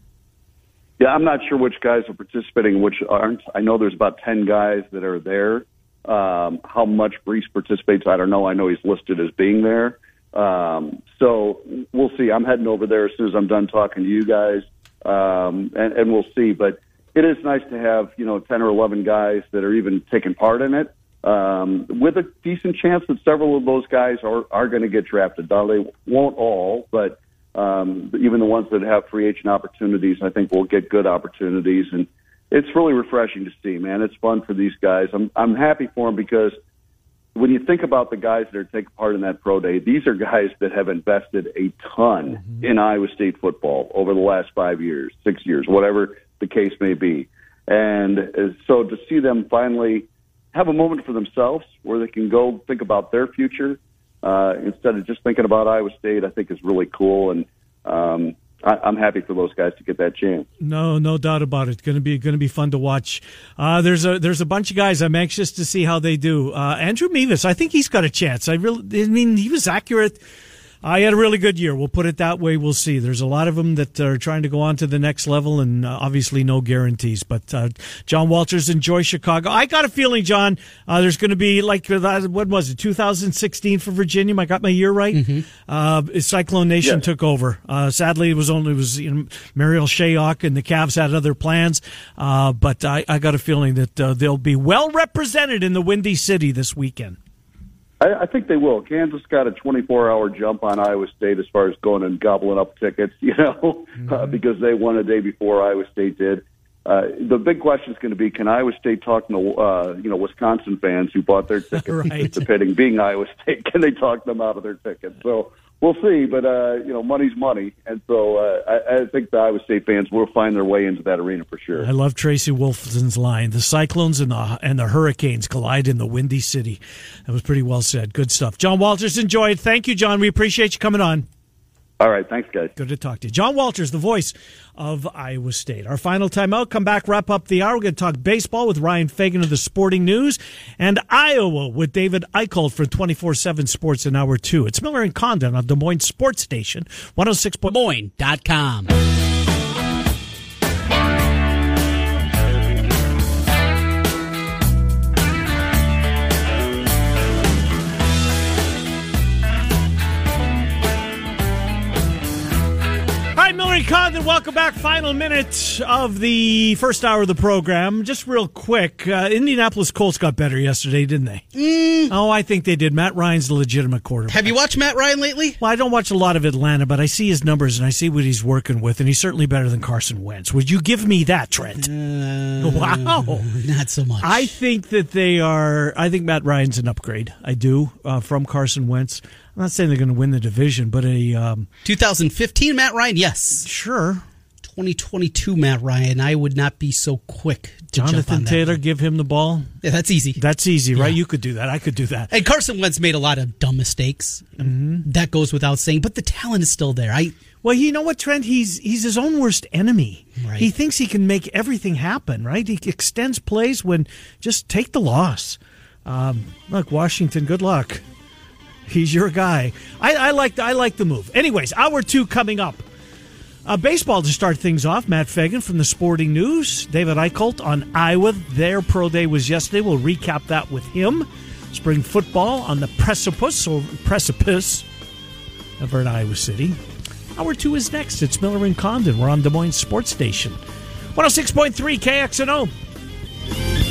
S6: Yeah, I'm not sure which guys are participating, which aren't. I know there's about ten guys that are there. Um, how much Breece participates, I don't know. I know he's listed as being there. Um, so we'll see. I'm heading over there as soon as I'm done talking to you guys, um, and, and we'll see. But it is nice to have you know 10 or 11 guys that are even taking part in it, um, with a decent chance that several of those guys are are going to get drafted. They won't all, but um, even the ones that have free agent opportunities, I think will get good opportunities, and it's really refreshing to see. Man, it's fun for these guys. I'm I'm happy for them because when you think about the guys that are taking part in that pro day, these are guys that have invested a ton mm-hmm. in Iowa State football over the last five years, six years, whatever the case may be. And so to see them finally have a moment for themselves where they can go think about their future uh, instead of just thinking about Iowa State, I think is really cool. And um, I, I'm happy for those guys to get that chance.
S4: No, no doubt about it. Going to be going to be fun to watch. Uh, there's a there's a bunch of guys. I'm anxious to see how they do. Uh, Andrew Mevis, I think he's got a chance. I really, I mean, he was accurate I had a really good year. We'll put it that way. We'll see. There's a lot of them that are trying to go on to the next level, and uh, obviously no guarantees. But uh, John Walters enjoy Chicago. I got a feeling, John, uh, there's going to be like uh, what was it, 2016 for Virginia? I got my year right. Mm-hmm. Uh, Cyclone Nation took over. Uh, sadly, it was only it was you know, Marial Shayok and the Cavs had other plans, but I, I, got a feeling that they'll be well represented in the Windy City this weekend.
S6: I, I think they will. Kansas got a 24-hour jump on Iowa State as far as going and gobbling up tickets, [laughs] you know, mm-hmm. uh, because they won a day before Iowa State did. Uh, the big question is going to be: Can Iowa State talk to uh, you know Wisconsin fans who bought their [laughs] tickets right. anticipating being Iowa State? [laughs] Can they talk them out of their tickets? So we'll see. But uh, you know, money's money, and so uh, I, I think the Iowa State fans will find their way into that arena for sure.
S4: I love Tracy Wolfson's line: "The Cyclones and the and the Hurricanes collide in the Windy City." That was pretty well said. Good stuff. John Walters enjoyed. Thank you, John. We appreciate you coming on.
S6: All right. Thanks, guys.
S4: Good to talk to you. John Walters, the voice of Iowa State. Our final timeout. Come back, wrap up the hour. We're going to talk baseball with Ryan Fagan of the Sporting News and Iowa with David Eickholt for 24 7 Sports in Hour 2. It's Miller and Condon on Des Moines Sports Station, 106. Condon, welcome back. Final minute of the first hour of the program. Just real quick, uh, Indianapolis Colts got better yesterday, didn't they?
S5: Mm.
S4: Oh, I think they did. Matt Ryan's the legitimate quarterback.
S5: Have you watched Matt Ryan lately?
S4: Well, I don't watch a lot of Atlanta, but I see his numbers and I see what he's working with, and he's certainly better than Carson Wentz. Would you give me that, Trent?
S5: Uh,
S4: wow,
S5: not so much.
S4: I think that they are. I think Matt Ryan's an upgrade. I do uh, from Carson Wentz. I'm not saying they're going to win the division, but a um,
S5: 2015 Matt Ryan, yes,
S4: sure.
S5: 2022 Matt Ryan, I would not be so quick.
S4: To Jonathan Taylor, give him the ball.
S5: Yeah, that's easy.
S4: That's easy, right? Yeah. You could do that. I could do that.
S5: And Carson Wentz made a lot of dumb mistakes.
S4: Mm-hmm.
S5: That goes without saying. But the talent is still there. I
S4: well, you know what, Trent? He's he's his own worst enemy.
S5: Right.
S4: He thinks he can make everything happen. Right? He extends plays when just take the loss. Um, look, Washington. Good luck. He's your guy. I, I like I like the move. Anyways, hour two coming up. Uh, baseball to start things off. Matt Fagan from the Sporting News. David Eickholt on Iowa. Their pro day was yesterday. We'll recap that with him. Spring football on the precipice or precipice of Iowa City. Hour two is next. It's Miller and Condon. We're on Des Moines Sports Station. 106.3 KXNO.